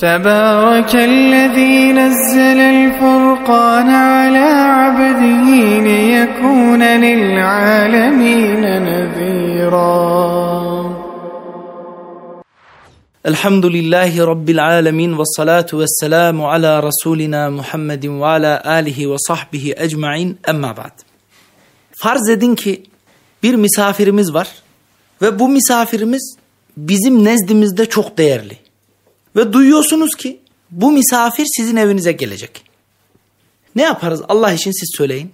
تبارك الذي نزل الفرقان على عبده ليكون للعالمين نذيرا الحمد لله رب العالمين والصلاة والسلام على رسولنا Muhammed ve ala alihi ve sahbihi ecmain emma ba'd. Farz edin ki bir misafirimiz var ve bu misafirimiz bizim nezdimizde çok değerli. Ve duyuyorsunuz ki bu misafir sizin evinize gelecek. Ne yaparız Allah için siz söyleyin.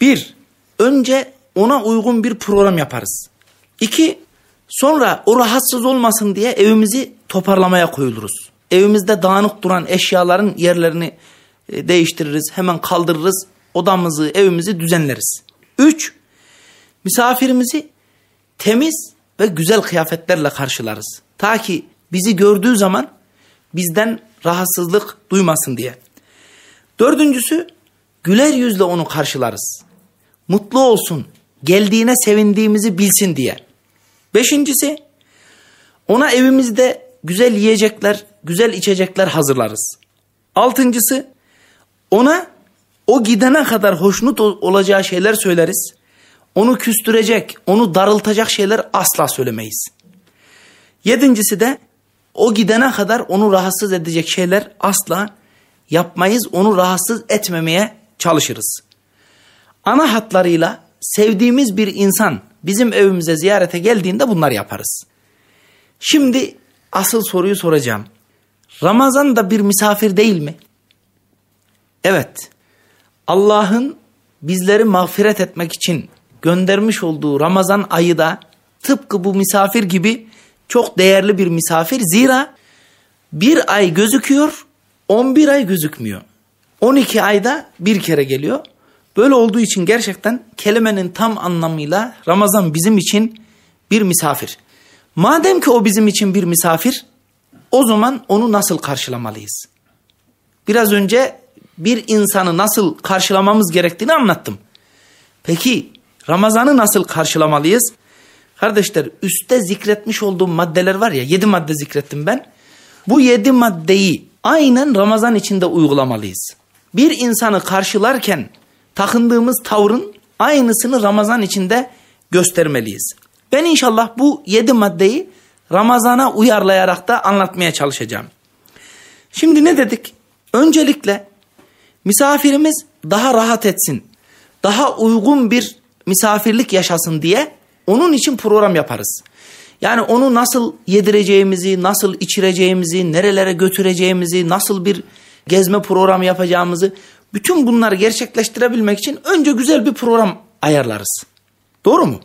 Bir, önce ona uygun bir program yaparız. İki, sonra o rahatsız olmasın diye evimizi toparlamaya koyuluruz. Evimizde dağınık duran eşyaların yerlerini e, değiştiririz, hemen kaldırırız, odamızı, evimizi düzenleriz. Üç, misafirimizi temiz ve güzel kıyafetlerle karşılarız. Ta ki bizi gördüğü zaman bizden rahatsızlık duymasın diye. Dördüncüsü güler yüzle onu karşılarız. Mutlu olsun, geldiğine sevindiğimizi bilsin diye. Beşincisi ona evimizde güzel yiyecekler, güzel içecekler hazırlarız. Altıncısı ona o gidene kadar hoşnut olacağı şeyler söyleriz. Onu küstürecek, onu darıltacak şeyler asla söylemeyiz. Yedincisi de o gidene kadar onu rahatsız edecek şeyler asla yapmayız. Onu rahatsız etmemeye çalışırız. Ana hatlarıyla sevdiğimiz bir insan bizim evimize ziyarete geldiğinde bunlar yaparız. Şimdi asıl soruyu soracağım. Ramazan da bir misafir değil mi? Evet. Allah'ın bizleri mağfiret etmek için göndermiş olduğu Ramazan ayı da tıpkı bu misafir gibi çok değerli bir misafir. Zira bir ay gözüküyor, 11 ay gözükmüyor. 12 ayda bir kere geliyor. Böyle olduğu için gerçekten kelimenin tam anlamıyla Ramazan bizim için bir misafir. Madem ki o bizim için bir misafir, o zaman onu nasıl karşılamalıyız? Biraz önce bir insanı nasıl karşılamamız gerektiğini anlattım. Peki Ramazan'ı nasıl karşılamalıyız? Kardeşler üstte zikretmiş olduğum maddeler var ya yedi madde zikrettim ben. Bu yedi maddeyi aynen Ramazan içinde uygulamalıyız. Bir insanı karşılarken takındığımız tavrın aynısını Ramazan içinde göstermeliyiz. Ben inşallah bu yedi maddeyi Ramazan'a uyarlayarak da anlatmaya çalışacağım. Şimdi ne dedik? Öncelikle misafirimiz daha rahat etsin, daha uygun bir misafirlik yaşasın diye onun için program yaparız. Yani onu nasıl yedireceğimizi, nasıl içireceğimizi, nerelere götüreceğimizi, nasıl bir gezme programı yapacağımızı bütün bunları gerçekleştirebilmek için önce güzel bir program ayarlarız. Doğru mu?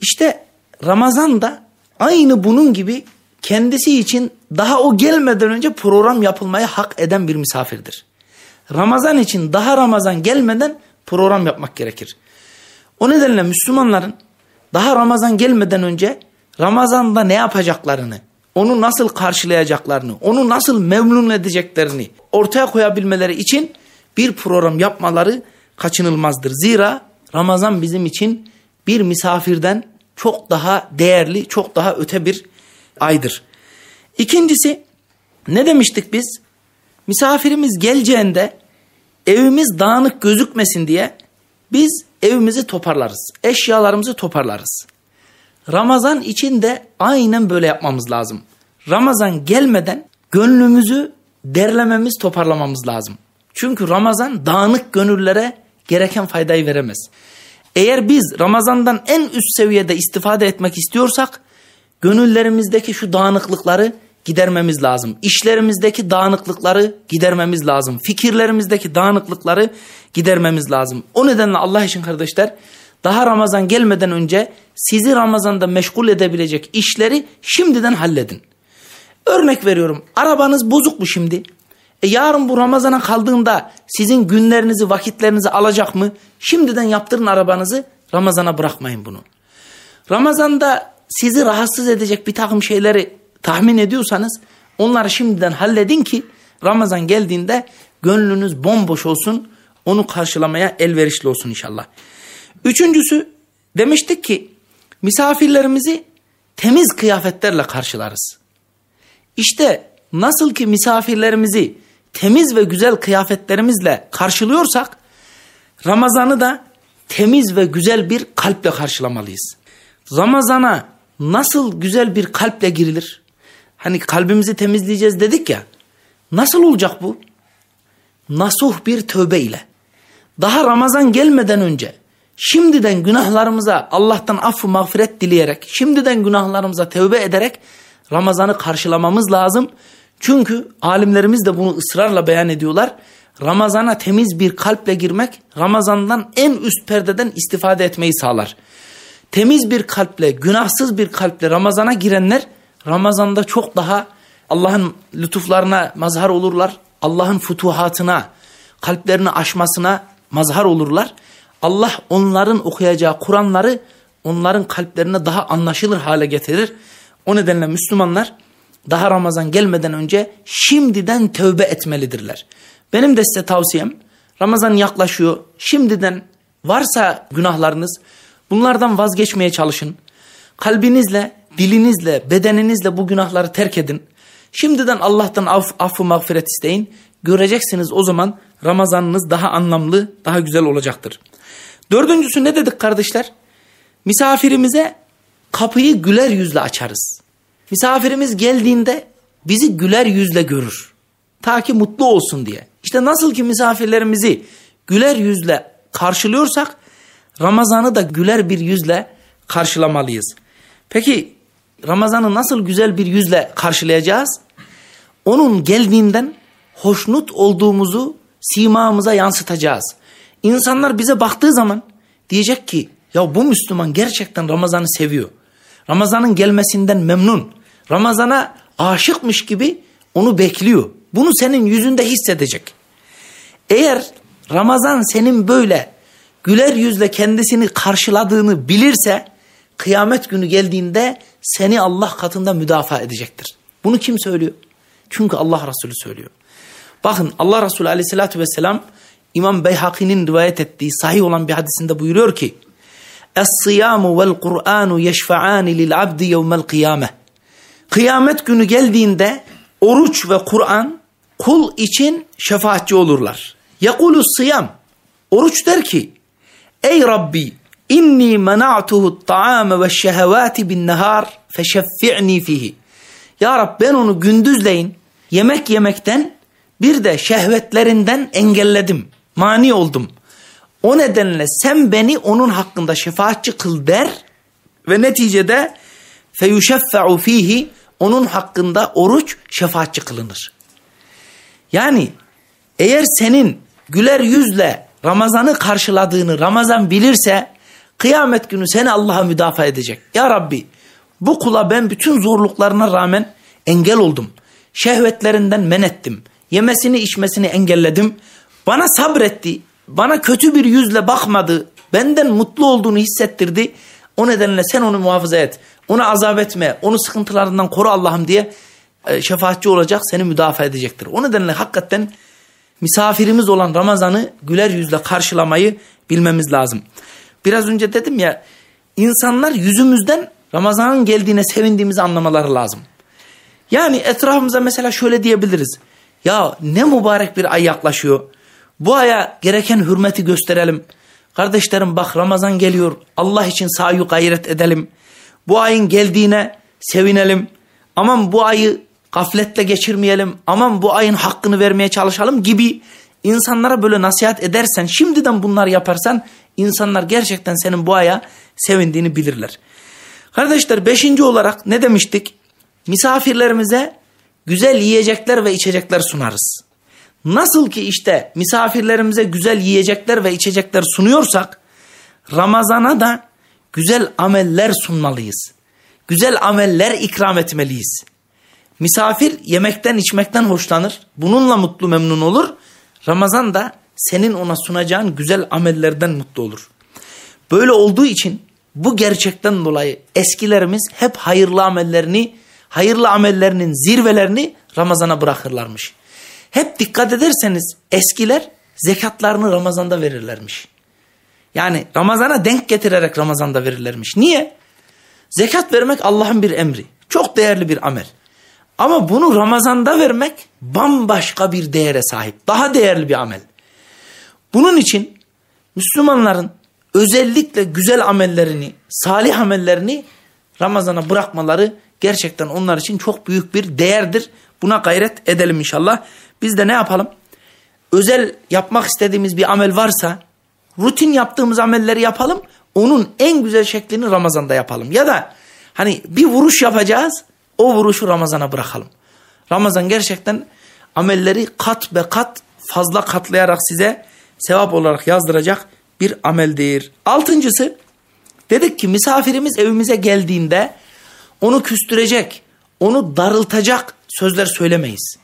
İşte Ramazan da aynı bunun gibi kendisi için daha o gelmeden önce program yapılmaya hak eden bir misafirdir. Ramazan için daha Ramazan gelmeden program yapmak gerekir. O nedenle Müslümanların daha Ramazan gelmeden önce Ramazan'da ne yapacaklarını, onu nasıl karşılayacaklarını, onu nasıl memnun edeceklerini ortaya koyabilmeleri için bir program yapmaları kaçınılmazdır. Zira Ramazan bizim için bir misafirden çok daha değerli, çok daha öte bir aydır. İkincisi ne demiştik biz? Misafirimiz geleceğinde evimiz dağınık gözükmesin diye biz evimizi toparlarız. Eşyalarımızı toparlarız. Ramazan için de aynen böyle yapmamız lazım. Ramazan gelmeden gönlümüzü derlememiz, toparlamamız lazım. Çünkü Ramazan dağınık gönüllere gereken faydayı veremez. Eğer biz Ramazan'dan en üst seviyede istifade etmek istiyorsak gönüllerimizdeki şu dağınıklıkları gidermemiz lazım. İşlerimizdeki dağınıklıkları gidermemiz lazım. Fikirlerimizdeki dağınıklıkları gidermemiz lazım. O nedenle Allah için kardeşler daha Ramazan gelmeden önce sizi Ramazan'da meşgul edebilecek işleri şimdiden halledin. Örnek veriyorum arabanız bozuk mu şimdi? E yarın bu Ramazan'a kaldığında sizin günlerinizi vakitlerinizi alacak mı? Şimdiden yaptırın arabanızı Ramazan'a bırakmayın bunu. Ramazan'da sizi rahatsız edecek bir takım şeyleri tahmin ediyorsanız onları şimdiden halledin ki Ramazan geldiğinde gönlünüz bomboş olsun onu karşılamaya elverişli olsun inşallah. Üçüncüsü demiştik ki misafirlerimizi temiz kıyafetlerle karşılarız. İşte nasıl ki misafirlerimizi temiz ve güzel kıyafetlerimizle karşılıyorsak Ramazan'ı da temiz ve güzel bir kalple karşılamalıyız. Ramazana nasıl güzel bir kalple girilir? Hani kalbimizi temizleyeceğiz dedik ya. Nasıl olacak bu? Nasuh bir tövbe ile. Daha Ramazan gelmeden önce şimdiden günahlarımıza Allah'tan affı mağfiret dileyerek, şimdiden günahlarımıza tövbe ederek Ramazan'ı karşılamamız lazım. Çünkü alimlerimiz de bunu ısrarla beyan ediyorlar. Ramazana temiz bir kalple girmek Ramazan'dan en üst perdeden istifade etmeyi sağlar. Temiz bir kalple, günahsız bir kalple Ramazan'a girenler Ramazan'da çok daha Allah'ın lütuflarına mazhar olurlar. Allah'ın futuhatına, kalplerini aşmasına mazhar olurlar. Allah onların okuyacağı Kur'anları onların kalplerine daha anlaşılır hale getirir. O nedenle Müslümanlar daha Ramazan gelmeden önce şimdiden tövbe etmelidirler. Benim de size tavsiyem Ramazan yaklaşıyor. Şimdiden varsa günahlarınız bunlardan vazgeçmeye çalışın. Kalbinizle, dilinizle, bedeninizle bu günahları terk edin. Şimdiden Allah'tan af, affı mağfiret isteyin. Göreceksiniz o zaman Ramazanınız daha anlamlı, daha güzel olacaktır. Dördüncüsü ne dedik kardeşler? Misafirimize kapıyı güler yüzle açarız. Misafirimiz geldiğinde bizi güler yüzle görür. Ta ki mutlu olsun diye. İşte nasıl ki misafirlerimizi güler yüzle karşılıyorsak Ramazan'ı da güler bir yüzle karşılamalıyız. Peki Ramazan'ı nasıl güzel bir yüzle karşılayacağız? Onun geldiğinden hoşnut olduğumuzu simamıza yansıtacağız. İnsanlar bize baktığı zaman diyecek ki ya bu Müslüman gerçekten Ramazan'ı seviyor. Ramazan'ın gelmesinden memnun. Ramazan'a aşıkmış gibi onu bekliyor. Bunu senin yüzünde hissedecek. Eğer Ramazan senin böyle güler yüzle kendisini karşıladığını bilirse kıyamet günü geldiğinde seni Allah katında müdafaa edecektir. Bunu kim söylüyor? Çünkü Allah Resulü söylüyor. Bakın Allah Resulü aleyhissalatü vesselam İmam Beyhaki'nin rivayet ettiği sahih olan bir hadisinde buyuruyor ki Es-siyamu vel Kur'anu yeşfa'ani lil abdi yevmel kıyame. Kıyamet günü geldiğinde oruç ve Kur'an kul için şefaatçi olurlar. Yekulus siyam. Oruç der ki Ey Rabbi inni mena'tuhu ta'ame ve şehevati bin nehar feşeffi'ni fihi. Ya Rab ben onu gündüzleyin yemek yemekten bir de şehvetlerinden engelledim. Mani oldum. O nedenle sen beni onun hakkında şefaatçi kıl der ve neticede feyuşeffe'u fihi onun hakkında oruç şefaatçi kılınır. Yani eğer senin güler yüzle Ramazan'ı karşıladığını Ramazan bilirse kıyamet günü seni Allah'a müdafaa edecek. Ya Rabbi bu kula ben bütün zorluklarına rağmen engel oldum. Şehvetlerinden men ettim. Yemesini içmesini engelledim. Bana sabretti. Bana kötü bir yüzle bakmadı. Benden mutlu olduğunu hissettirdi. O nedenle sen onu muhafaza et. Onu azap etme. Onu sıkıntılarından koru Allah'ım diye e, şefaatçi olacak. Seni müdafaa edecektir. O nedenle hakikaten misafirimiz olan Ramazan'ı güler yüzle karşılamayı bilmemiz lazım. Biraz önce dedim ya insanlar yüzümüzden Ramazan'ın geldiğine sevindiğimizi anlamaları lazım. Yani etrafımıza mesela şöyle diyebiliriz. Ya ne mübarek bir ay yaklaşıyor. Bu aya gereken hürmeti gösterelim. Kardeşlerim bak Ramazan geliyor. Allah için sayu gayret edelim. Bu ayın geldiğine sevinelim. Aman bu ayı gafletle geçirmeyelim. Aman bu ayın hakkını vermeye çalışalım gibi insanlara böyle nasihat edersen, şimdiden bunlar yaparsan insanlar gerçekten senin bu aya sevindiğini bilirler. Kardeşler beşinci olarak ne demiştik? Misafirlerimize güzel yiyecekler ve içecekler sunarız. Nasıl ki işte misafirlerimize güzel yiyecekler ve içecekler sunuyorsak Ramazana da güzel ameller sunmalıyız. Güzel ameller ikram etmeliyiz. Misafir yemekten içmekten hoşlanır. Bununla mutlu memnun olur. Ramazan da senin ona sunacağın güzel amellerden mutlu olur. Böyle olduğu için bu gerçekten dolayı eskilerimiz hep hayırlı amellerini, hayırlı amellerinin zirvelerini Ramazan'a bırakırlarmış. Hep dikkat ederseniz eskiler zekatlarını Ramazan'da verirlermiş. Yani Ramazan'a denk getirerek Ramazan'da verirlermiş. Niye? Zekat vermek Allah'ın bir emri. Çok değerli bir amel. Ama bunu Ramazan'da vermek bambaşka bir değere sahip. Daha değerli bir amel. Bunun için Müslümanların özellikle güzel amellerini, salih amellerini Ramazan'a bırakmaları gerçekten onlar için çok büyük bir değerdir. Buna gayret edelim inşallah. Biz de ne yapalım? Özel yapmak istediğimiz bir amel varsa rutin yaptığımız amelleri yapalım. Onun en güzel şeklini Ramazan'da yapalım. Ya da hani bir vuruş yapacağız. O vuruşu Ramazan'a bırakalım. Ramazan gerçekten amelleri kat be kat fazla katlayarak size sevap olarak yazdıracak bir ameldir. Altıncısı dedik ki misafirimiz evimize geldiğinde onu küstürecek, onu darıltacak sözler söylemeyiz.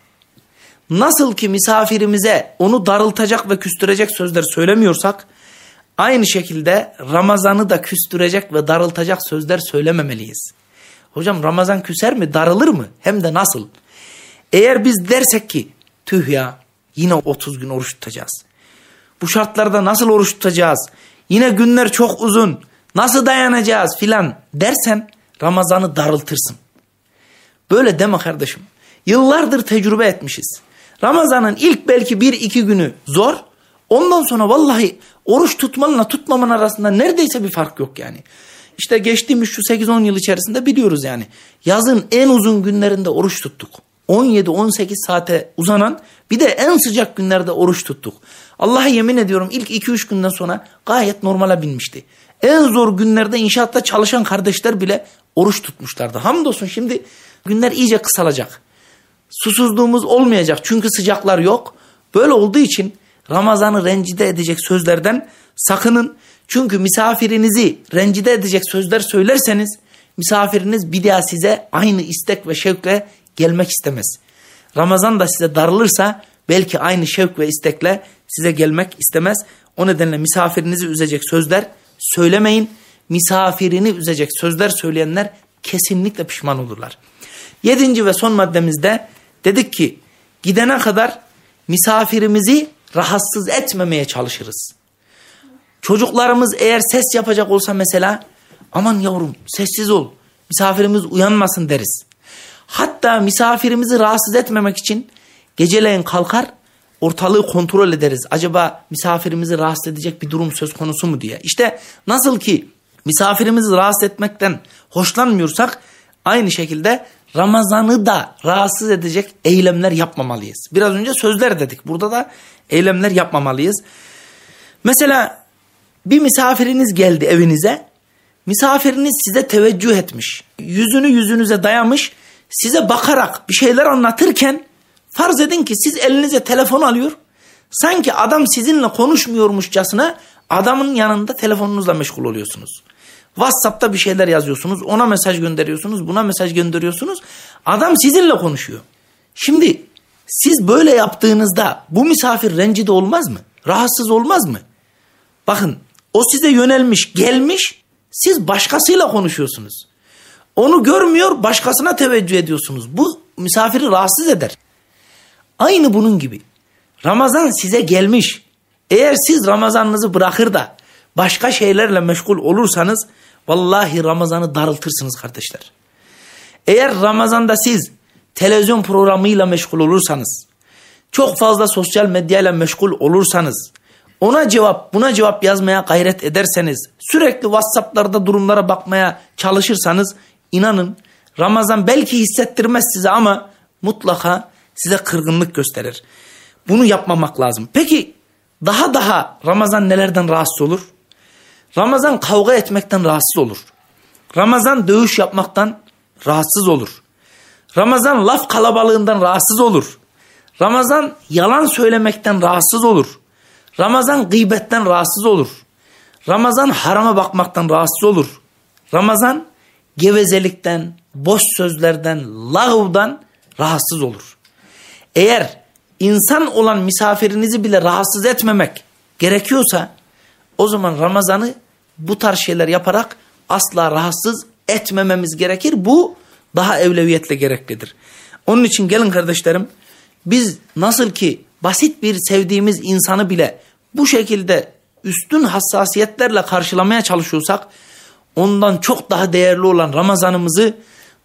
Nasıl ki misafirimize onu darıltacak ve küstürecek sözler söylemiyorsak aynı şekilde Ramazan'ı da küstürecek ve darıltacak sözler söylememeliyiz. Hocam Ramazan küser mi darılır mı hem de nasıl? Eğer biz dersek ki tüh ya yine 30 gün oruç tutacağız. Bu şartlarda nasıl oruç tutacağız? Yine günler çok uzun. Nasıl dayanacağız filan dersen Ramazan'ı darıltırsın. Böyle deme kardeşim. Yıllardır tecrübe etmişiz. Ramazan'ın ilk belki bir iki günü zor. Ondan sonra vallahi oruç tutmanla tutmaman arasında neredeyse bir fark yok yani. İşte geçtiğimiz şu 8-10 yıl içerisinde biliyoruz yani. Yazın en uzun günlerinde oruç tuttuk. 17-18 saate uzanan bir de en sıcak günlerde oruç tuttuk. Allah'a yemin ediyorum ilk 2-3 günden sonra gayet normale binmişti. En zor günlerde inşaatta çalışan kardeşler bile oruç tutmuşlardı. Hamdolsun şimdi günler iyice kısalacak. Susuzluğumuz olmayacak çünkü sıcaklar yok. Böyle olduğu için Ramazan'ı rencide edecek sözlerden sakının. Çünkü misafirinizi rencide edecek sözler söylerseniz misafiriniz bir daha size aynı istek ve şevkle gelmek istemez. Ramazan da size darılırsa belki aynı şevk ve istekle size gelmek istemez. O nedenle misafirinizi üzecek sözler söylemeyin. Misafirini üzecek sözler söyleyenler kesinlikle pişman olurlar. Yedinci ve son maddemizde dedik ki gidene kadar misafirimizi rahatsız etmemeye çalışırız. Çocuklarımız eğer ses yapacak olsa mesela aman yavrum sessiz ol misafirimiz uyanmasın deriz. Hatta misafirimizi rahatsız etmemek için geceleyin kalkar ortalığı kontrol ederiz. Acaba misafirimizi rahatsız edecek bir durum söz konusu mu diye. İşte nasıl ki misafirimizi rahatsız etmekten hoşlanmıyorsak aynı şekilde Ramazan'ı da rahatsız edecek eylemler yapmamalıyız. Biraz önce sözler dedik. Burada da eylemler yapmamalıyız. Mesela bir misafiriniz geldi evinize. Misafiriniz size teveccüh etmiş. Yüzünü yüzünüze dayamış. Size bakarak bir şeyler anlatırken farz edin ki siz elinize telefon alıyor. Sanki adam sizinle konuşmuyormuşçasına adamın yanında telefonunuzla meşgul oluyorsunuz. WhatsApp'ta bir şeyler yazıyorsunuz. Ona mesaj gönderiyorsunuz. Buna mesaj gönderiyorsunuz. Adam sizinle konuşuyor. Şimdi siz böyle yaptığınızda bu misafir rencide olmaz mı? Rahatsız olmaz mı? Bakın o size yönelmiş gelmiş siz başkasıyla konuşuyorsunuz. Onu görmüyor başkasına teveccüh ediyorsunuz. Bu misafiri rahatsız eder. Aynı bunun gibi. Ramazan size gelmiş. Eğer siz Ramazanınızı bırakır da başka şeylerle meşgul olursanız vallahi Ramazan'ı darıltırsınız kardeşler. Eğer Ramazan'da siz televizyon programıyla meşgul olursanız, çok fazla sosyal medyayla meşgul olursanız, ona cevap buna cevap yazmaya gayret ederseniz, sürekli WhatsApp'larda durumlara bakmaya çalışırsanız inanın Ramazan belki hissettirmez size ama mutlaka size kırgınlık gösterir. Bunu yapmamak lazım. Peki daha daha Ramazan nelerden rahatsız olur? Ramazan kavga etmekten rahatsız olur. Ramazan dövüş yapmaktan rahatsız olur. Ramazan laf kalabalığından rahatsız olur. Ramazan yalan söylemekten rahatsız olur. Ramazan gıybetten rahatsız olur. Ramazan harama bakmaktan rahatsız olur. Ramazan gevezelikten, boş sözlerden, lağvdan rahatsız olur. Eğer insan olan misafirinizi bile rahatsız etmemek gerekiyorsa o zaman Ramazan'ı bu tarz şeyler yaparak asla rahatsız etmememiz gerekir. Bu daha evleviyetle gereklidir. Onun için gelin kardeşlerim biz nasıl ki basit bir sevdiğimiz insanı bile bu şekilde üstün hassasiyetlerle karşılamaya çalışıyorsak ondan çok daha değerli olan Ramazanımızı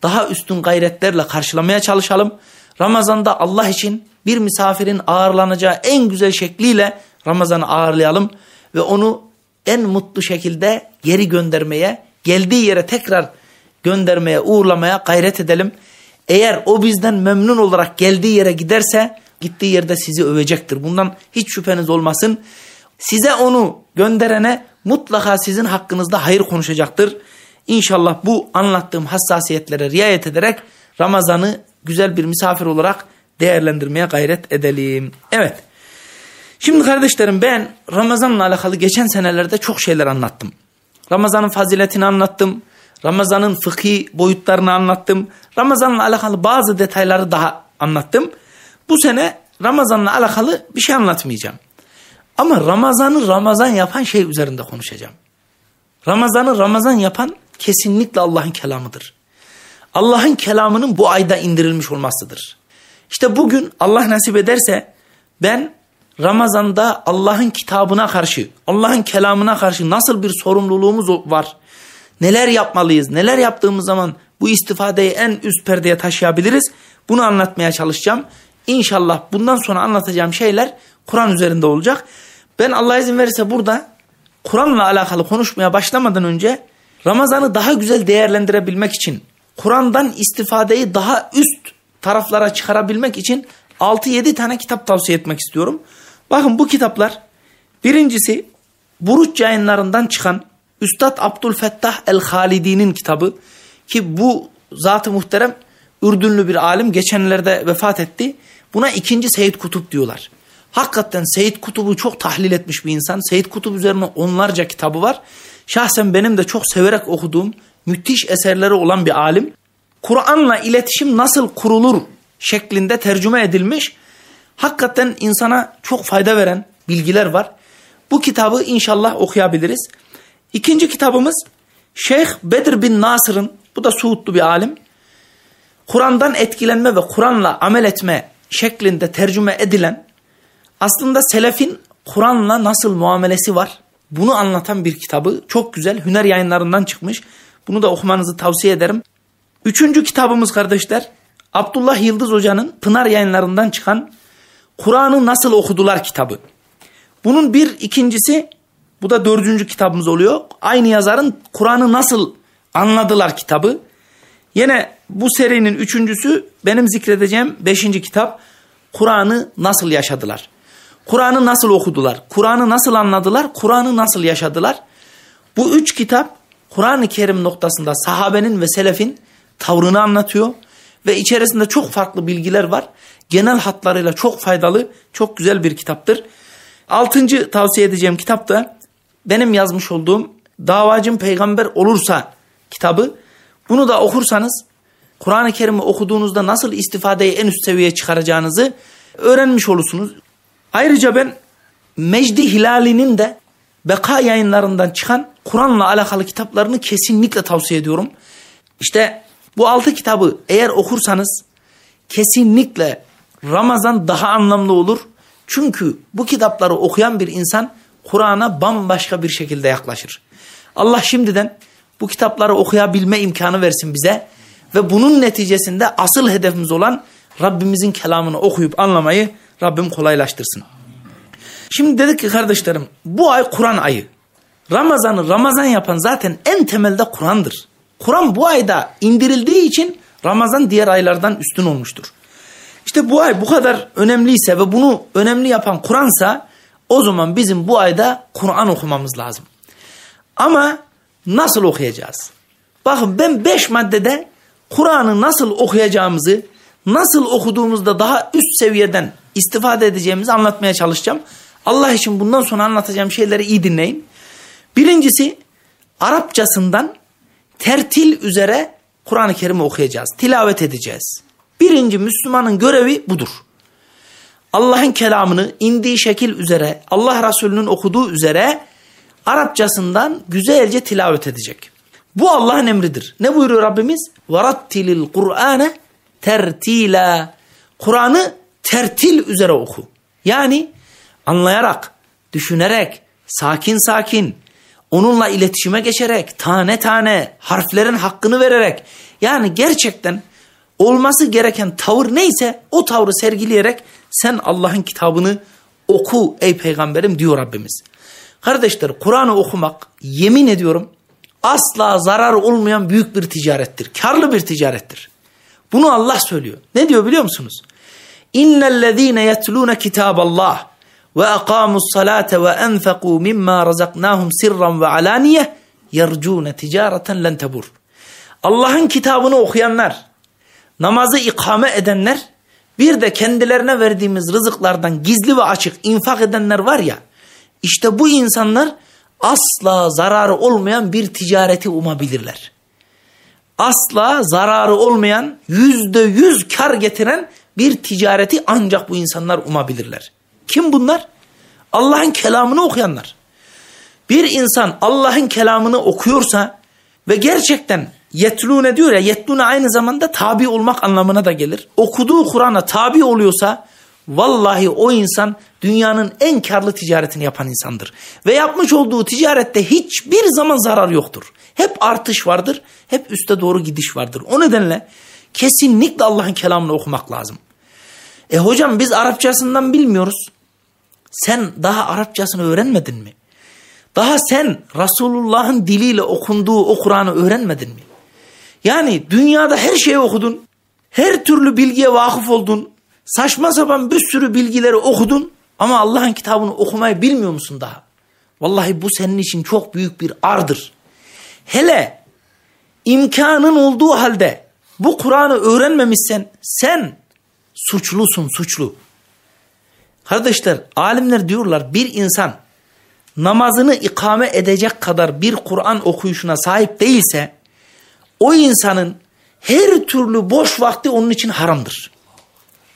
daha üstün gayretlerle karşılamaya çalışalım. Ramazan'da Allah için bir misafirin ağırlanacağı en güzel şekliyle Ramazan'ı ağırlayalım ve onu en mutlu şekilde geri göndermeye, geldiği yere tekrar göndermeye, uğurlamaya gayret edelim. Eğer o bizden memnun olarak geldiği yere giderse gittiği yerde sizi övecektir. Bundan hiç şüpheniz olmasın. Size onu gönderene mutlaka sizin hakkınızda hayır konuşacaktır. İnşallah bu anlattığım hassasiyetlere riayet ederek Ramazan'ı güzel bir misafir olarak değerlendirmeye gayret edelim. Evet. Şimdi kardeşlerim ben Ramazan'la alakalı geçen senelerde çok şeyler anlattım. Ramazan'ın faziletini anlattım. Ramazan'ın fıkhi boyutlarını anlattım. Ramazan'la alakalı bazı detayları daha anlattım. Bu sene Ramazan'la alakalı bir şey anlatmayacağım. Ama Ramazan'ı Ramazan yapan şey üzerinde konuşacağım. Ramazan'ı Ramazan yapan kesinlikle Allah'ın kelamıdır. Allah'ın kelamının bu ayda indirilmiş olmasıdır. İşte bugün Allah nasip ederse ben Ramazan'da Allah'ın kitabına karşı, Allah'ın kelamına karşı nasıl bir sorumluluğumuz var? Neler yapmalıyız? Neler yaptığımız zaman bu istifadeyi en üst perdeye taşıyabiliriz? Bunu anlatmaya çalışacağım. İnşallah bundan sonra anlatacağım şeyler Kur'an üzerinde olacak. Ben Allah izin verirse burada Kur'an'la alakalı konuşmaya başlamadan önce Ramazan'ı daha güzel değerlendirebilmek için, Kur'an'dan istifadeyi daha üst taraflara çıkarabilmek için 6-7 tane kitap tavsiye etmek istiyorum. Bakın bu kitaplar birincisi Buruç yayınlarından çıkan Üstad Abdülfettah el-Halidi'nin kitabı ki bu zatı muhterem Ürdünlü bir alim geçenlerde vefat etti. Buna ikinci Seyyid Kutup diyorlar. Hakikaten Seyyid Kutup'u çok tahlil etmiş bir insan. Seyyid Kutup üzerine onlarca kitabı var. Şahsen benim de çok severek okuduğum müthiş eserleri olan bir alim. Kur'an'la iletişim nasıl kurulur şeklinde tercüme edilmiş. Hakikaten insana çok fayda veren bilgiler var. Bu kitabı inşallah okuyabiliriz. İkinci kitabımız Şeyh Bedir bin Nasır'ın, bu da Suudlu bir alim. Kur'an'dan etkilenme ve Kur'an'la amel etme şeklinde tercüme edilen aslında selefin Kur'an'la nasıl muamelesi var bunu anlatan bir kitabı çok güzel Hüner yayınlarından çıkmış. Bunu da okumanızı tavsiye ederim. Üçüncü kitabımız kardeşler Abdullah Yıldız Hoca'nın Pınar yayınlarından çıkan Kur'an'ı Nasıl Okudular kitabı. Bunun bir ikincisi bu da dördüncü kitabımız oluyor. Aynı yazarın Kur'an'ı Nasıl Anladılar kitabı. Yine bu serinin üçüncüsü benim zikredeceğim beşinci kitap Kur'an'ı Nasıl Yaşadılar. Kur'an'ı nasıl okudular? Kur'an'ı nasıl anladılar? Kur'an'ı nasıl yaşadılar? Bu üç kitap Kur'an-ı Kerim noktasında sahabenin ve selefin tavrını anlatıyor ve içerisinde çok farklı bilgiler var. Genel hatlarıyla çok faydalı, çok güzel bir kitaptır. Altıncı tavsiye edeceğim kitap da benim yazmış olduğum Davacım Peygamber Olursa kitabı. Bunu da okursanız Kur'an-ı Kerim'i okuduğunuzda nasıl istifadeyi en üst seviyeye çıkaracağınızı öğrenmiş olursunuz. Ayrıca ben Mecdi Hilali'nin de Beka yayınlarından çıkan Kur'an'la alakalı kitaplarını kesinlikle tavsiye ediyorum. İşte bu altı kitabı eğer okursanız kesinlikle Ramazan daha anlamlı olur. Çünkü bu kitapları okuyan bir insan Kur'an'a bambaşka bir şekilde yaklaşır. Allah şimdiden bu kitapları okuyabilme imkanı versin bize ve bunun neticesinde asıl hedefimiz olan Rabbimizin kelamını okuyup anlamayı Rabbim kolaylaştırsın. Şimdi dedik ki kardeşlerim bu ay Kur'an ayı. Ramazan'ı Ramazan yapan zaten en temelde Kur'an'dır. Kur'an bu ayda indirildiği için Ramazan diğer aylardan üstün olmuştur. İşte bu ay bu kadar önemliyse ve bunu önemli yapan Kur'ansa o zaman bizim bu ayda Kur'an okumamız lazım. Ama nasıl okuyacağız? Bakın ben beş maddede Kur'an'ı nasıl okuyacağımızı, nasıl okuduğumuzda daha üst seviyeden istifade edeceğimizi anlatmaya çalışacağım. Allah için bundan sonra anlatacağım şeyleri iyi dinleyin. Birincisi Arapçasından tertil üzere Kur'an-ı Kerim'i okuyacağız. Tilavet edeceğiz. Birinci Müslümanın görevi budur. Allah'ın kelamını indiği şekil üzere, Allah Resulü'nün okuduğu üzere Arapçasından güzelce tilavet edecek. Bu Allah'ın emridir. Ne buyuruyor Rabbimiz? وَرَتِّلِ الْقُرْآنَ tertila. Kur'an'ı tertil üzere oku. Yani anlayarak, düşünerek, sakin sakin, onunla iletişime geçerek, tane tane harflerin hakkını vererek, yani gerçekten olması gereken tavır neyse o tavrı sergileyerek sen Allah'ın kitabını oku ey peygamberim diyor Rabbimiz. Kardeşler Kur'an'ı okumak yemin ediyorum asla zarar olmayan büyük bir ticarettir. Karlı bir ticarettir. Bunu Allah söylüyor. Ne diyor biliyor musunuz? İnnellezîne yetlûne kitâballah ve akâmus salâte ve enfekû mimmâ razaknâhum sirran ve alâniye yercûne ticareten len tebur. Allah'ın kitabını okuyanlar, namazı ikame edenler, bir de kendilerine verdiğimiz rızıklardan gizli ve açık infak edenler var ya, işte bu insanlar asla zararı olmayan bir ticareti umabilirler. Asla zararı olmayan yüzde yüz kar getiren bir ticareti ancak bu insanlar umabilirler. Kim bunlar? Allah'ın kelamını okuyanlar. Bir insan Allah'ın kelamını okuyorsa ve gerçekten yetlune diyor ya yetlune aynı zamanda tabi olmak anlamına da gelir. Okuduğu Kur'an'a tabi oluyorsa vallahi o insan dünyanın en karlı ticaretini yapan insandır. Ve yapmış olduğu ticarette hiçbir zaman zarar yoktur. Hep artış vardır, hep üste doğru gidiş vardır. O nedenle kesinlikle Allah'ın kelamını okumak lazım. E hocam biz Arapçasından bilmiyoruz. Sen daha Arapçasını öğrenmedin mi? Daha sen Resulullah'ın diliyle okunduğu o Kur'an'ı öğrenmedin mi? Yani dünyada her şeyi okudun. Her türlü bilgiye vakıf oldun. Saçma sapan bir sürü bilgileri okudun. Ama Allah'ın kitabını okumayı bilmiyor musun daha? Vallahi bu senin için çok büyük bir ardır. Hele imkanın olduğu halde bu Kur'an'ı öğrenmemişsen sen suçlusun suçlu. Kardeşler alimler diyorlar bir insan namazını ikame edecek kadar bir Kur'an okuyuşuna sahip değilse o insanın her türlü boş vakti onun için haramdır.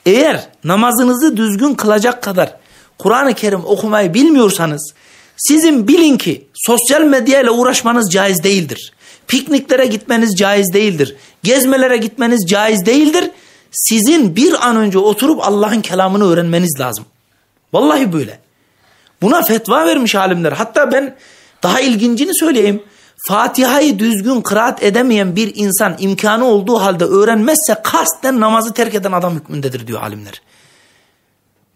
Eğer namazınızı düzgün kılacak kadar Kur'an-ı Kerim okumayı bilmiyorsanız sizin bilin ki sosyal medyayla uğraşmanız caiz değildir. Pikniklere gitmeniz caiz değildir. Gezmelere gitmeniz caiz değildir. Sizin bir an önce oturup Allah'ın kelamını öğrenmeniz lazım. Vallahi böyle. Buna fetva vermiş alimler. Hatta ben daha ilgincini söyleyeyim. Fatiha'yı düzgün kıraat edemeyen bir insan imkanı olduğu halde öğrenmezse kasten namazı terk eden adam hükmündedir diyor alimler.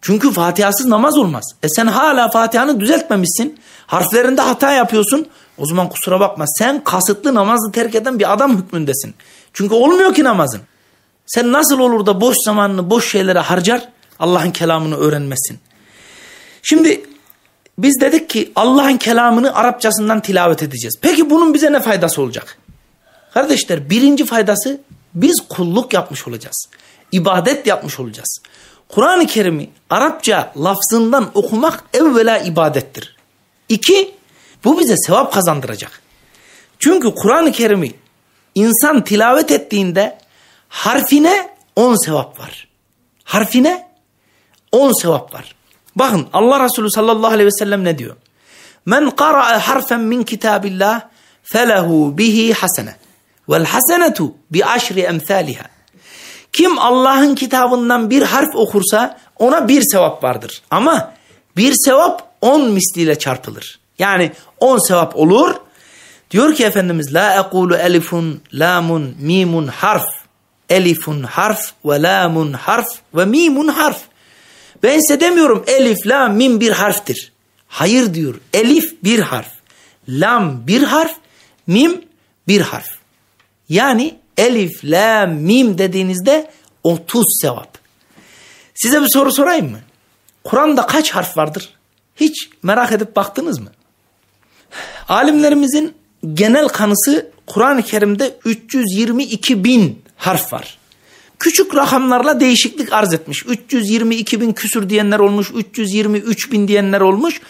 Çünkü Fatiha'sız namaz olmaz. E sen hala Fatiha'nı düzeltmemişsin. Harflerinde hata yapıyorsun. O zaman kusura bakma sen kasıtlı namazı terk eden bir adam hükmündesin. Çünkü olmuyor ki namazın. Sen nasıl olur da boş zamanını boş şeylere harcar Allah'ın kelamını öğrenmesin. Şimdi biz dedik ki Allah'ın kelamını Arapçasından tilavet edeceğiz. Peki bunun bize ne faydası olacak? Kardeşler birinci faydası biz kulluk yapmış olacağız. İbadet yapmış olacağız. Kur'an-ı Kerim'i Arapça lafzından okumak evvela ibadettir. İki, bu bize sevap kazandıracak. Çünkü Kur'an-ı Kerim'i insan tilavet ettiğinde harfine on sevap var. Harfine on sevap var. Bakın Allah Resulü sallallahu aleyhi ve sellem ne diyor? Men qara'a harfen min kitabillah felehu bihi hasene. Vel hasenetu bi aşri emthaliha. Kim Allah'ın kitabından bir harf okursa ona bir sevap vardır. Ama bir sevap on misliyle çarpılır. Yani on sevap olur. Diyor ki Efendimiz la ekulu elifun lamun mimun harf. Elifun harf ve lamun harf ve mimun harf. Ben size demiyorum elif, lam, mim bir harftir. Hayır diyor. Elif bir harf. Lam bir harf. Mim bir harf. Yani elif, lam, mim dediğinizde 30 sevap. Size bir soru sorayım mı? Kur'an'da kaç harf vardır? Hiç merak edip baktınız mı? Alimlerimizin genel kanısı Kur'an-ı Kerim'de 322 bin harf var küçük rakamlarla değişiklik arz etmiş. 322 bin küsür diyenler olmuş, 323 bin diyenler olmuş.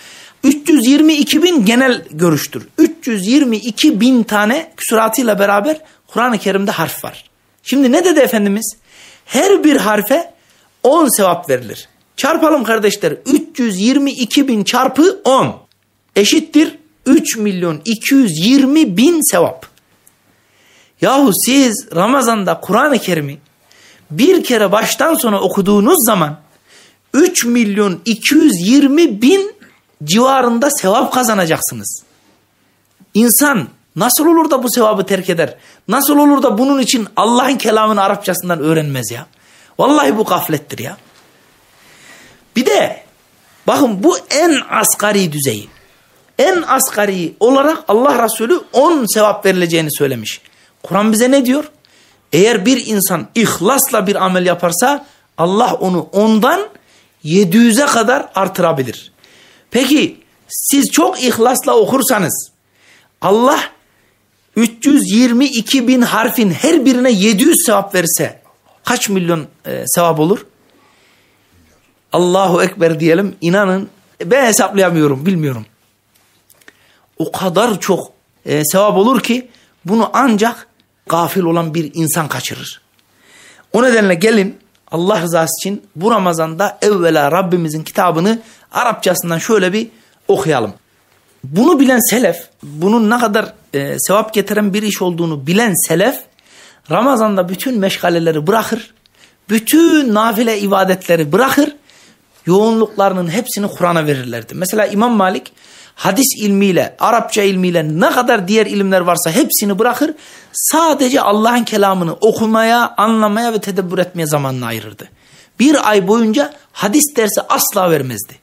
322 bin genel görüştür. 322 bin tane küsuratıyla beraber Kur'an-ı Kerim'de harf var. Şimdi ne dedi Efendimiz? Her bir harfe 10 sevap verilir. Çarpalım kardeşler. 322 bin çarpı 10 eşittir 3 milyon 220 bin sevap. Yahu siz Ramazan'da Kur'an-ı Kerim'i bir kere baştan sona okuduğunuz zaman 3 milyon 220 bin civarında sevap kazanacaksınız. İnsan nasıl olur da bu sevabı terk eder? Nasıl olur da bunun için Allah'ın kelamını Arapçasından öğrenmez ya? Vallahi bu gaflettir ya. Bir de bakın bu en asgari düzeyi. En asgari olarak Allah Resulü 10 sevap verileceğini söylemiş. Kur'an bize ne diyor? Eğer bir insan ihlasla bir amel yaparsa Allah onu ondan 700'e kadar artırabilir. Peki siz çok ihlasla okursanız Allah 322 bin harfin her birine 700 sevap verirse kaç milyon e, sevap olur? Allahu Ekber diyelim inanın ben hesaplayamıyorum bilmiyorum. O kadar çok e, sevap olur ki bunu ancak gafil olan bir insan kaçırır. O nedenle gelin Allah rızası için bu Ramazan'da evvela Rabbimizin kitabını Arapçasından şöyle bir okuyalım. Bunu bilen selef, bunun ne kadar e, sevap getiren bir iş olduğunu bilen selef, Ramazan'da bütün meşgaleleri bırakır, bütün nafile ibadetleri bırakır, yoğunluklarının hepsini Kur'an'a verirlerdi. Mesela İmam Malik hadis ilmiyle, Arapça ilmiyle ne kadar diğer ilimler varsa hepsini bırakır. Sadece Allah'ın kelamını okumaya, anlamaya ve tedebbür etmeye zamanını ayırırdı. Bir ay boyunca hadis dersi asla vermezdi.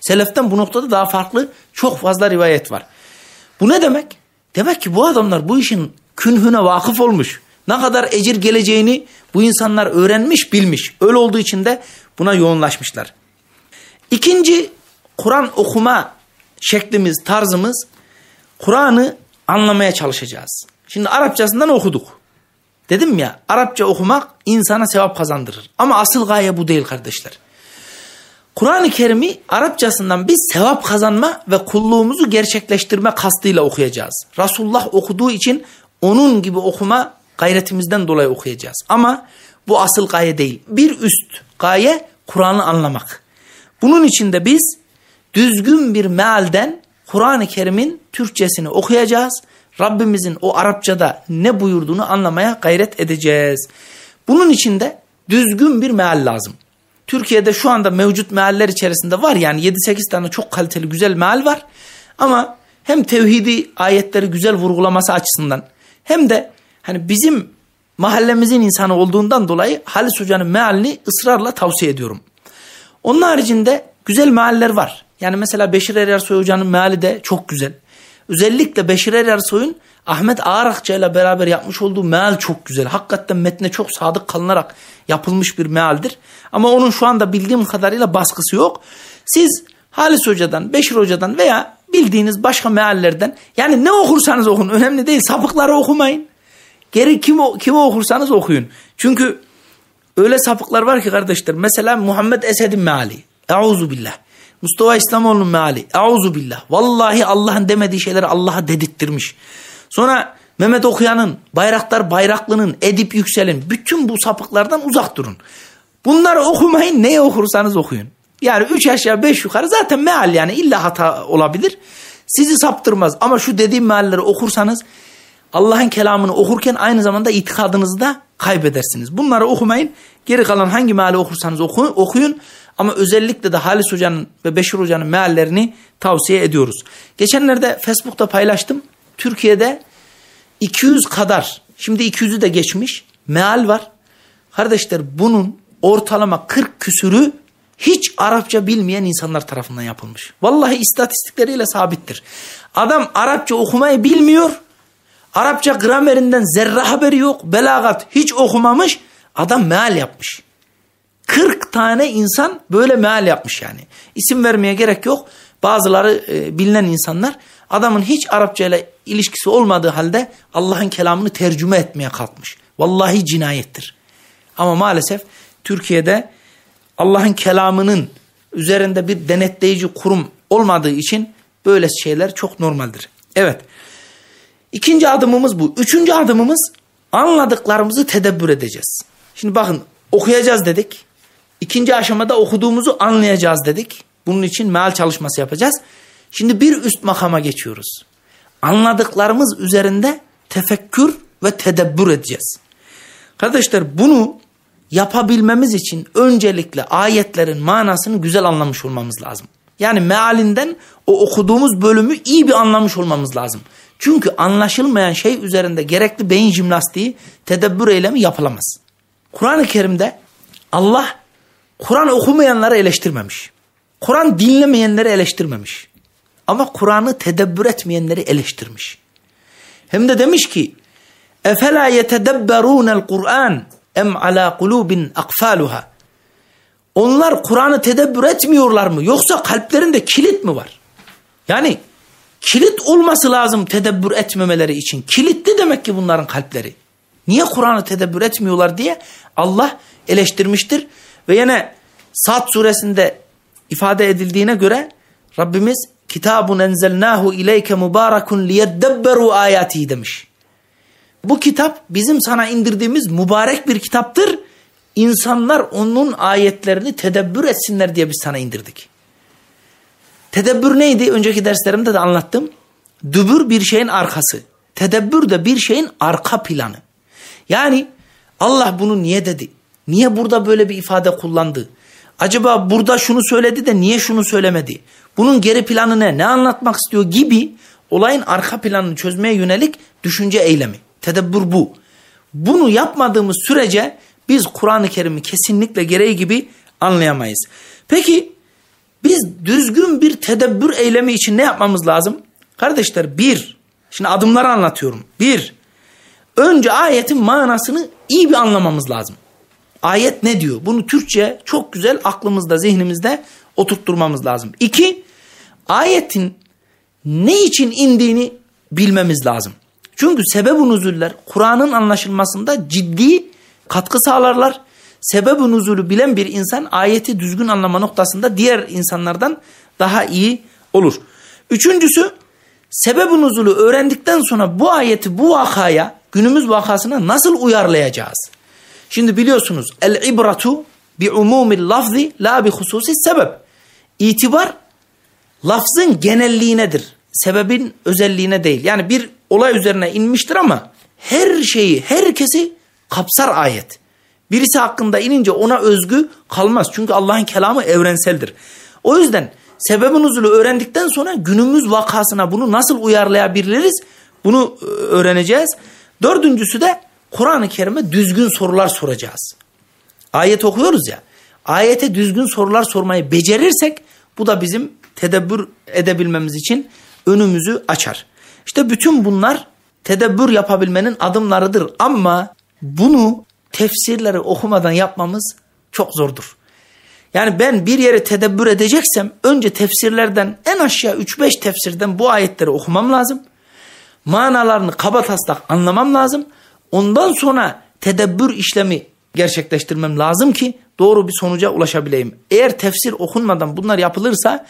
Seleften bu noktada daha farklı çok fazla rivayet var. Bu ne demek? Demek ki bu adamlar bu işin künhüne vakıf olmuş. Ne kadar ecir geleceğini bu insanlar öğrenmiş, bilmiş. Öyle olduğu için de buna yoğunlaşmışlar. İkinci Kur'an okuma şeklimiz, tarzımız Kur'an'ı anlamaya çalışacağız. Şimdi Arapçasından okuduk. Dedim ya Arapça okumak insana sevap kazandırır. Ama asıl gaye bu değil kardeşler. Kur'an-ı Kerim'i Arapçasından biz sevap kazanma ve kulluğumuzu gerçekleştirme kastıyla okuyacağız. Resulullah okuduğu için onun gibi okuma gayretimizden dolayı okuyacağız. Ama bu asıl gaye değil. Bir üst gaye Kur'an'ı anlamak. Bunun için de biz düzgün bir mealden Kur'an-ı Kerim'in Türkçesini okuyacağız. Rabbimizin o Arapçada ne buyurduğunu anlamaya gayret edeceğiz. Bunun için de düzgün bir meal lazım. Türkiye'de şu anda mevcut mealler içerisinde var yani 7-8 tane çok kaliteli güzel meal var. Ama hem tevhidi ayetleri güzel vurgulaması açısından hem de hani bizim mahallemizin insanı olduğundan dolayı Halis Hoca'nın mealini ısrarla tavsiye ediyorum. Onun haricinde güzel mealler var. Yani mesela Beşir Erersoy Hoca'nın meali de çok güzel. Özellikle Beşir Erersoy'un Ahmet Ağarakça ile beraber yapmış olduğu meal çok güzel. Hakikaten metne çok sadık kalınarak yapılmış bir mealdir. Ama onun şu anda bildiğim kadarıyla baskısı yok. Siz Halis Hoca'dan, Beşir Hoca'dan veya bildiğiniz başka meallerden yani ne okursanız okun önemli değil sapıkları okumayın. Geri kim, kimi okursanız okuyun. Çünkü öyle sapıklar var ki kardeşler mesela Muhammed Esed'in meali. Euzu billah. Mustafa İslamoğlu'nun meali. Euzu billah. Vallahi Allah'ın demediği şeyleri Allah'a dedirttirmiş. Sonra Mehmet Okuyan'ın, Bayraktar Bayraklı'nın, Edip Yüksel'in bütün bu sapıklardan uzak durun. Bunları okumayın neye okursanız okuyun. Yani üç aşağı beş yukarı zaten meal yani illa hata olabilir. Sizi saptırmaz ama şu dediğim mealleri okursanız Allah'ın kelamını okurken aynı zamanda itikadınızı da kaybedersiniz. Bunları okumayın. Geri kalan hangi meali okursanız okuyun. okuyun. Ama özellikle de Halis Hoca'nın ve Beşir Hoca'nın meallerini tavsiye ediyoruz. Geçenlerde Facebook'ta paylaştım. Türkiye'de 200 kadar, şimdi 200'ü de geçmiş meal var. Kardeşler bunun ortalama 40 küsürü hiç Arapça bilmeyen insanlar tarafından yapılmış. Vallahi istatistikleriyle sabittir. Adam Arapça okumayı bilmiyor. Arapça gramerinden zerre haberi yok. Belagat hiç okumamış. Adam meal yapmış. 40 tane insan böyle meal yapmış yani. İsim vermeye gerek yok. Bazıları e, bilinen insanlar adamın hiç Arapça ile ilişkisi olmadığı halde Allah'ın kelamını tercüme etmeye kalkmış. Vallahi cinayettir. Ama maalesef Türkiye'de Allah'ın kelamının üzerinde bir denetleyici kurum olmadığı için böyle şeyler çok normaldir. Evet. İkinci adımımız bu. Üçüncü adımımız anladıklarımızı tedebbür edeceğiz. Şimdi bakın okuyacağız dedik. İkinci aşamada okuduğumuzu anlayacağız dedik. Bunun için meal çalışması yapacağız. Şimdi bir üst makama geçiyoruz. Anladıklarımız üzerinde tefekkür ve tedebbür edeceğiz. Kardeşler bunu yapabilmemiz için öncelikle ayetlerin manasını güzel anlamış olmamız lazım. Yani mealinden o okuduğumuz bölümü iyi bir anlamış olmamız lazım. Çünkü anlaşılmayan şey üzerinde gerekli beyin jimnastiği, tedebbür eylemi yapılamaz. Kur'an-ı Kerim'de Allah Kur'an okumayanları eleştirmemiş. Kur'an dinlemeyenleri eleştirmemiş. Ama Kur'an'ı tedebbür etmeyenleri eleştirmiş. Hem de demiş ki Efela yetedebberûnel Kur'an em ala kulubin akfaluha. Onlar Kur'an'ı tedebbür etmiyorlar mı? Yoksa kalplerinde kilit mi var? Yani kilit olması lazım tedebbür etmemeleri için. Kilitli demek ki bunların kalpleri. Niye Kur'an'ı tedebbür etmiyorlar diye Allah eleştirmiştir. Ve yine Sad suresinde ifade edildiğine göre Rabbimiz kitabun enzelnahu ileyke mubarakun liyeddebberu ayati demiş. Bu kitap bizim sana indirdiğimiz mübarek bir kitaptır. İnsanlar onun ayetlerini tedebbür etsinler diye biz sana indirdik. Tedebbür neydi? Önceki derslerimde de anlattım. Dübür bir şeyin arkası. Tedebbür de bir şeyin arka planı. Yani Allah bunu niye dedi? Niye burada böyle bir ifade kullandı? Acaba burada şunu söyledi de niye şunu söylemedi? Bunun geri planı ne? Ne anlatmak istiyor gibi olayın arka planını çözmeye yönelik düşünce eylemi. Tedebbür bu. Bunu yapmadığımız sürece biz Kur'an-ı Kerim'i kesinlikle gereği gibi anlayamayız. Peki biz düzgün bir tedebbür eylemi için ne yapmamız lazım? Kardeşler bir, şimdi adımları anlatıyorum. Bir, önce ayetin manasını iyi bir anlamamız lazım. Ayet ne diyor? Bunu Türkçe çok güzel aklımızda, zihnimizde oturtturmamız lazım. İki, ayetin ne için indiğini bilmemiz lazım. Çünkü sebeb-i nüzuller Kur'an'ın anlaşılmasında ciddi katkı sağlarlar. Sebeb-i nüzulü bilen bir insan ayeti düzgün anlama noktasında diğer insanlardan daha iyi olur. Üçüncüsü sebeb-i nüzulü öğrendikten sonra bu ayeti bu vakaya günümüz vakasına nasıl uyarlayacağız? Şimdi biliyorsunuz el ibratu bi umumil lafzi la bi hususi sebep. İtibar lafzın genelliğinedir. Sebebin özelliğine değil. Yani bir olay üzerine inmiştir ama her şeyi, herkesi kapsar ayet. Birisi hakkında inince ona özgü kalmaz. Çünkü Allah'ın kelamı evrenseldir. O yüzden sebebin uzulu öğrendikten sonra günümüz vakasına bunu nasıl uyarlayabiliriz? Bunu e, öğreneceğiz. Dördüncüsü de Kur'an-ı Kerim'e düzgün sorular soracağız. Ayet okuyoruz ya. Ayete düzgün sorular sormayı becerirsek bu da bizim tedebbür edebilmemiz için önümüzü açar. İşte bütün bunlar tedebbür yapabilmenin adımlarıdır ama bunu tefsirleri okumadan yapmamız çok zordur. Yani ben bir yere tedebbür edeceksem önce tefsirlerden en aşağı 3-5 tefsirden bu ayetleri okumam lazım. Manalarını kaba taslak anlamam lazım. Ondan sonra tedebbür işlemi gerçekleştirmem lazım ki doğru bir sonuca ulaşabileyim. Eğer tefsir okunmadan bunlar yapılırsa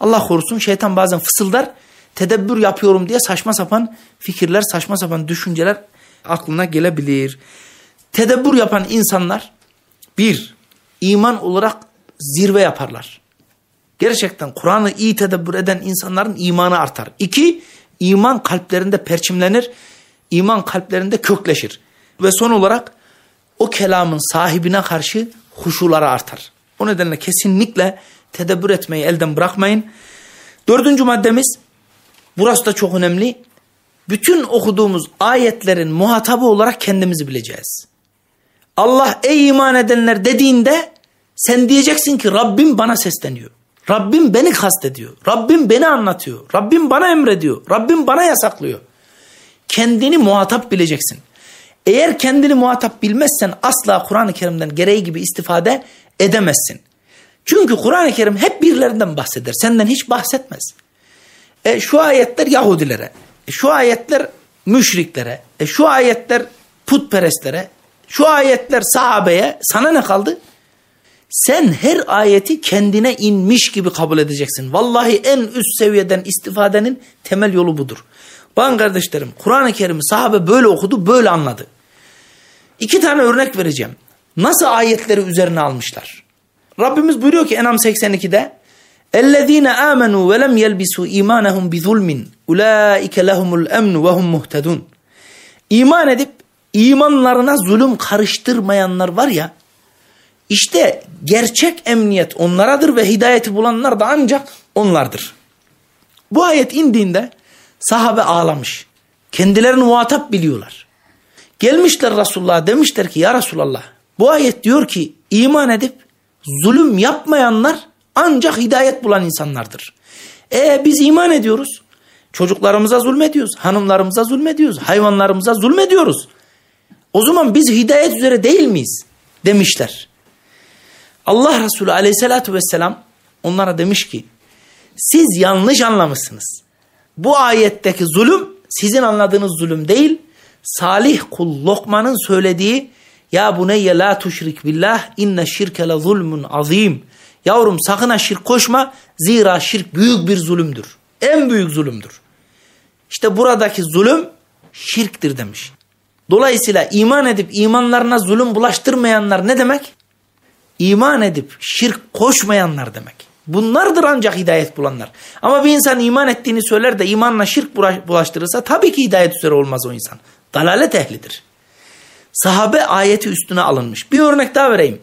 Allah korusun şeytan bazen fısıldar tedebbür yapıyorum diye saçma sapan fikirler, saçma sapan düşünceler aklına gelebilir. Tedebbür yapan insanlar bir, iman olarak zirve yaparlar. Gerçekten Kur'an'ı iyi tedebbür eden insanların imanı artar. İki, iman kalplerinde perçimlenir, iman kalplerinde kökleşir. Ve son olarak o kelamın sahibine karşı huşuları artar. O nedenle kesinlikle tedebbür etmeyi elden bırakmayın. Dördüncü maddemiz, burası da çok önemli. Bütün okuduğumuz ayetlerin muhatabı olarak kendimizi bileceğiz. Allah ey iman edenler dediğinde sen diyeceksin ki Rabbim bana sesleniyor. Rabbim beni kastediyor. Rabbim beni anlatıyor. Rabbim bana emrediyor. Rabbim bana yasaklıyor. Kendini muhatap bileceksin. Eğer kendini muhatap bilmezsen asla Kur'an-ı Kerim'den gereği gibi istifade edemezsin. Çünkü Kur'an-ı Kerim hep birilerinden bahseder. Senden hiç bahsetmez. E, şu ayetler Yahudilere, e, şu ayetler müşriklere, e, şu ayetler putperestlere, şu ayetler sahabeye sana ne kaldı? Sen her ayeti kendine inmiş gibi kabul edeceksin. Vallahi en üst seviyeden istifadenin temel yolu budur. Bakın kardeşlerim Kur'an-ı Kerim'i sahabe böyle okudu böyle anladı. İki tane örnek vereceğim. Nasıl ayetleri üzerine almışlar? Rabbimiz buyuruyor ki Enam 82'de اَلَّذ۪ينَ آمَنُوا وَلَمْ يَلْبِسُوا اِيمَانَهُمْ بِظُلْمٍ اُولَٰئِكَ لَهُمُ الْاَمْنُ وَهُمْ مُهْتَدُونَ İman edip imanlarına zulüm karıştırmayanlar var ya, işte gerçek emniyet onlaradır ve hidayeti bulanlar da ancak onlardır. Bu ayet indiğinde sahabe ağlamış. Kendilerini muhatap biliyorlar. Gelmişler Resulullah'a demişler ki ya Resulallah bu ayet diyor ki iman edip zulüm yapmayanlar ancak hidayet bulan insanlardır. E biz iman ediyoruz. Çocuklarımıza zulmediyoruz, hanımlarımıza zulmediyoruz, hayvanlarımıza zulmediyoruz. O zaman biz hidayet üzere değil miyiz? Demişler. Allah Resulü aleyhissalatü vesselam onlara demiş ki siz yanlış anlamışsınız. Bu ayetteki zulüm sizin anladığınız zulüm değil. Salih kul Lokman'ın söylediği ya buneyye la tuşrik billah inne şirke le zulmun azim. Yavrum sakın şirk koşma zira şirk büyük bir zulümdür. En büyük zulümdür. İşte buradaki zulüm şirktir demiş. Dolayısıyla iman edip imanlarına zulüm bulaştırmayanlar ne demek? İman edip şirk koşmayanlar demek. Bunlardır ancak hidayet bulanlar. Ama bir insan iman ettiğini söyler de imanla şirk bulaştırırsa tabii ki hidayet üzere olmaz o insan. Dalalet ehlidir. Sahabe ayeti üstüne alınmış. Bir örnek daha vereyim.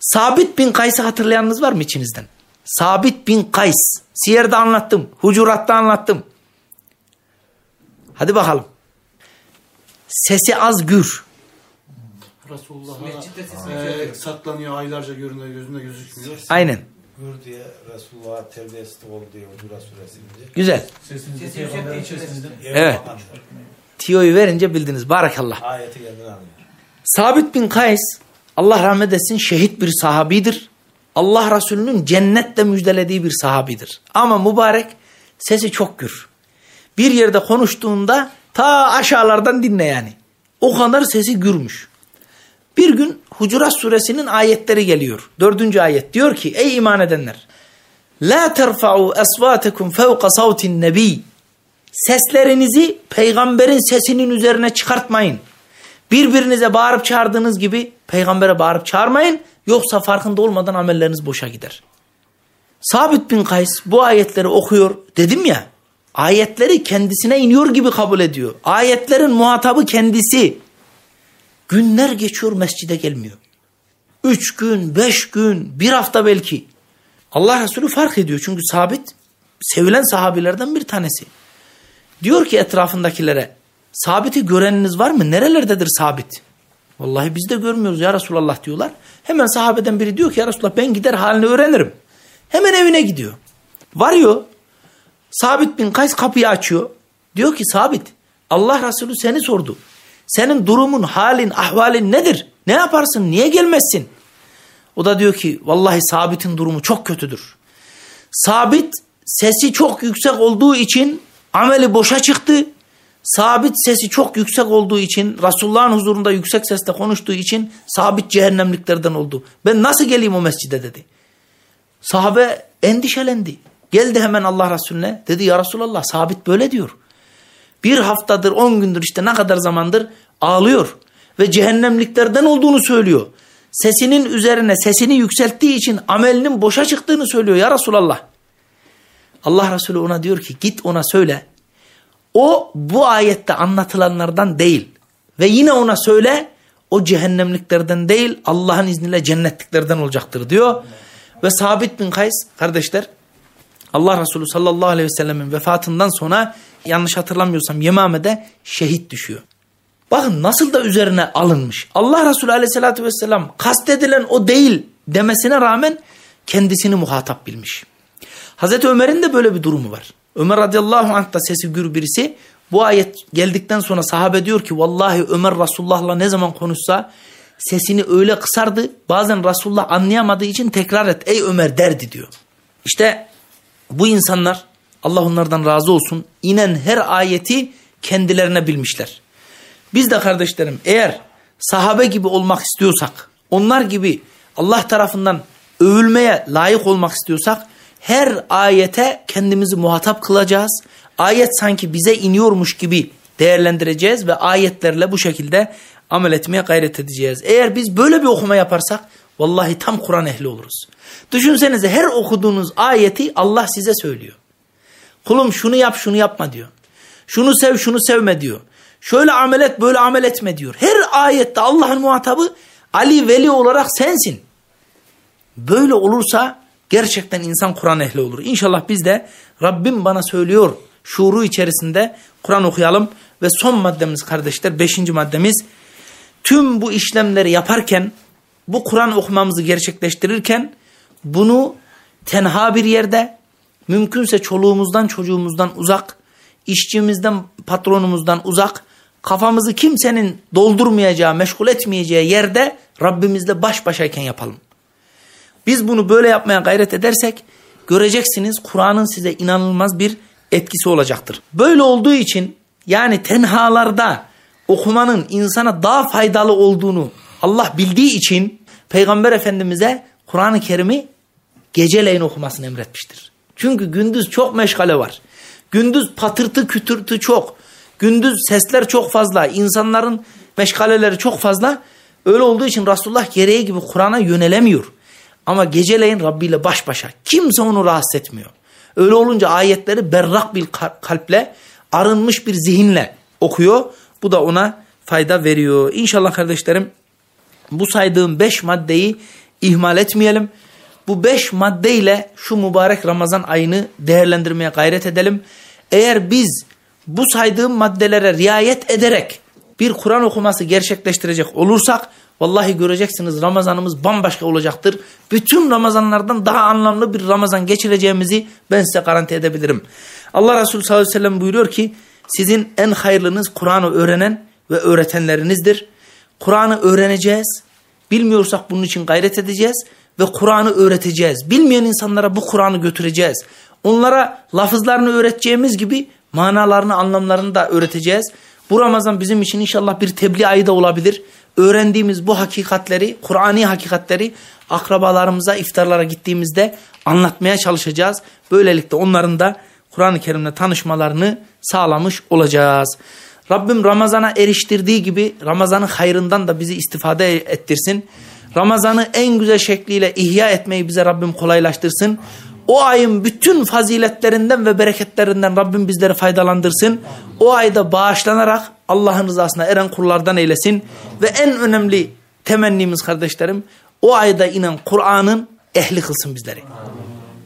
Sabit bin Kays'ı hatırlayanınız var mı içinizden? Sabit bin Kays. Siyer'de anlattım. Hucurat'ta anlattım. Hadi bakalım. Sesi az gür. Resulullah'a e, saklanıyor aylarca görünüyor gözünde gözükmüyor. Aynen. Gür diye Resulullah'a terbiyesi ol diye Hucurat suresinde. Güzel. Sesinizi peygamberin sesinden. Evet. Tiyoyu verince bildiniz. Barakallah. Ayeti kendin anlıyor. Sabit bin Kays Allah rahmet etsin şehit bir sahabidir. Allah Resulü'nün cennetle müjdelediği bir sahabidir. Ama mübarek sesi çok gür. Bir yerde konuştuğunda ta aşağılardan dinle yani. O kadar sesi gürmüş. Bir gün Hucurat suresinin ayetleri geliyor. Dördüncü ayet diyor ki ey iman edenler. La terfa'u esvatekum fevka savtin nebi. Seslerinizi peygamberin sesinin üzerine çıkartmayın. Birbirinize bağırıp çağırdığınız gibi peygambere bağırıp çağırmayın. Yoksa farkında olmadan amelleriniz boşa gider. Sabit bin Kays bu ayetleri okuyor. Dedim ya ayetleri kendisine iniyor gibi kabul ediyor. Ayetlerin muhatabı kendisi. Günler geçiyor mescide gelmiyor. Üç gün, beş gün, bir hafta belki. Allah Resulü fark ediyor çünkü sabit sevilen sahabilerden bir tanesi. Diyor ki etrafındakilere sabiti göreniniz var mı? Nerelerdedir sabit? Vallahi biz de görmüyoruz ya Resulallah diyorlar. Hemen sahabeden biri diyor ki ya Resulallah ben gider halini öğrenirim. Hemen evine gidiyor. Varıyor. Sabit bin Kays kapıyı açıyor. Diyor ki Sabit Allah Resulü seni sordu. Senin durumun, halin, ahvalin nedir? Ne yaparsın? Niye gelmezsin? O da diyor ki vallahi Sabit'in durumu çok kötüdür. Sabit sesi çok yüksek olduğu için ameli boşa çıktı. Sabit sesi çok yüksek olduğu için Resulullah'ın huzurunda yüksek sesle konuştuğu için sabit cehennemliklerden oldu. Ben nasıl geleyim o mescide dedi. Sahabe endişelendi. Geldi hemen Allah Resulüne dedi ya Resulallah sabit böyle diyor. Bir haftadır on gündür işte ne kadar zamandır ağlıyor. Ve cehennemliklerden olduğunu söylüyor. Sesinin üzerine sesini yükselttiği için amelinin boşa çıktığını söylüyor ya Resulallah. Allah Resulü ona diyor ki git ona söyle. O bu ayette anlatılanlardan değil. Ve yine ona söyle o cehennemliklerden değil Allah'ın izniyle cennetliklerden olacaktır diyor. Ve Sabit bin Kays kardeşler Allah Resulü sallallahu aleyhi ve sellemin vefatından sonra yanlış hatırlamıyorsam Yemame'de şehit düşüyor. Bakın nasıl da üzerine alınmış. Allah Resulü aleyhissalatü vesselam kastedilen o değil demesine rağmen kendisini muhatap bilmiş. Hazreti Ömer'in de böyle bir durumu var. Ömer radıyallahu anh da sesi gür birisi. Bu ayet geldikten sonra sahabe diyor ki vallahi Ömer Resulullah'la ne zaman konuşsa sesini öyle kısardı. Bazen Resulullah anlayamadığı için tekrar et ey Ömer derdi diyor. İşte bu insanlar Allah onlardan razı olsun inen her ayeti kendilerine bilmişler. Biz de kardeşlerim eğer sahabe gibi olmak istiyorsak, onlar gibi Allah tarafından övülmeye layık olmak istiyorsak her ayete kendimizi muhatap kılacağız. Ayet sanki bize iniyormuş gibi değerlendireceğiz ve ayetlerle bu şekilde amel etmeye gayret edeceğiz. Eğer biz böyle bir okuma yaparsak vallahi tam Kur'an ehli oluruz. Düşünsenize her okuduğunuz ayeti Allah size söylüyor. Kulum şunu yap şunu yapma diyor. Şunu sev şunu sevme diyor. Şöyle amel et böyle amel etme diyor. Her ayette Allah'ın muhatabı Ali Veli olarak sensin. Böyle olursa gerçekten insan Kur'an ehli olur. İnşallah biz de Rabbim bana söylüyor şuuru içerisinde Kur'an okuyalım Ve son maddemiz kardeşler, beşinci maddemiz, tüm bu işlemleri yaparken, bu Kur'an okumamızı gerçekleştirirken, bunu tenha bir yerde, mümkünse çoluğumuzdan çocuğumuzdan uzak, işçimizden patronumuzdan uzak, kafamızı kimsenin doldurmayacağı, meşgul etmeyeceği yerde Rabbimizle baş başayken yapalım. Biz bunu böyle yapmaya gayret edersek göreceksiniz Kur'an'ın size inanılmaz bir etkisi olacaktır. Böyle olduğu için yani tenhalarda okumanın insana daha faydalı olduğunu Allah bildiği için Peygamber Efendimiz'e Kur'an-ı Kerim'i geceleyin okumasını emretmiştir. Çünkü gündüz çok meşgale var. Gündüz patırtı kütürtü çok. Gündüz sesler çok fazla. İnsanların meşgaleleri çok fazla. Öyle olduğu için Resulullah gereği gibi Kur'an'a yönelemiyor. Ama geceleyin Rabbi ile baş başa. Kimse onu rahatsız etmiyor. Öyle olunca ayetleri berrak bir kalple, arınmış bir zihinle okuyor. Bu da ona fayda veriyor. İnşallah kardeşlerim bu saydığım beş maddeyi ihmal etmeyelim. Bu beş maddeyle şu mübarek Ramazan ayını değerlendirmeye gayret edelim. Eğer biz bu saydığım maddelere riayet ederek bir Kur'an okuması gerçekleştirecek olursak vallahi göreceksiniz Ramazanımız bambaşka olacaktır. Bütün Ramazanlardan daha anlamlı bir Ramazan geçireceğimizi ben size garanti edebilirim. Allah Resulü sallallahu aleyhi ve sellem buyuruyor ki sizin en hayırlınız Kur'an'ı öğrenen ve öğretenlerinizdir. Kur'an'ı öğreneceğiz. Bilmiyorsak bunun için gayret edeceğiz ve Kur'an'ı öğreteceğiz. Bilmeyen insanlara bu Kur'an'ı götüreceğiz. Onlara lafızlarını öğreteceğimiz gibi manalarını, anlamlarını da öğreteceğiz. Bu Ramazan bizim için inşallah bir tebliğ ayı da olabilir. Öğrendiğimiz bu hakikatleri, Kur'ani hakikatleri akrabalarımıza iftarlara gittiğimizde anlatmaya çalışacağız. Böylelikle onların da Kur'an-ı Kerim'le tanışmalarını sağlamış olacağız. Rabbim Ramazan'a eriştirdiği gibi Ramazan'ın hayrından da bizi istifade ettirsin. Ramazan'ı en güzel şekliyle ihya etmeyi bize Rabbim kolaylaştırsın. O ayın bütün faziletlerinden ve bereketlerinden Rabbim bizleri faydalandırsın. O ayda bağışlanarak Allah'ın rızasına eren kullardan eylesin. Ve en önemli temennimiz kardeşlerim o ayda inen Kur'an'ın ehli kılsın bizleri.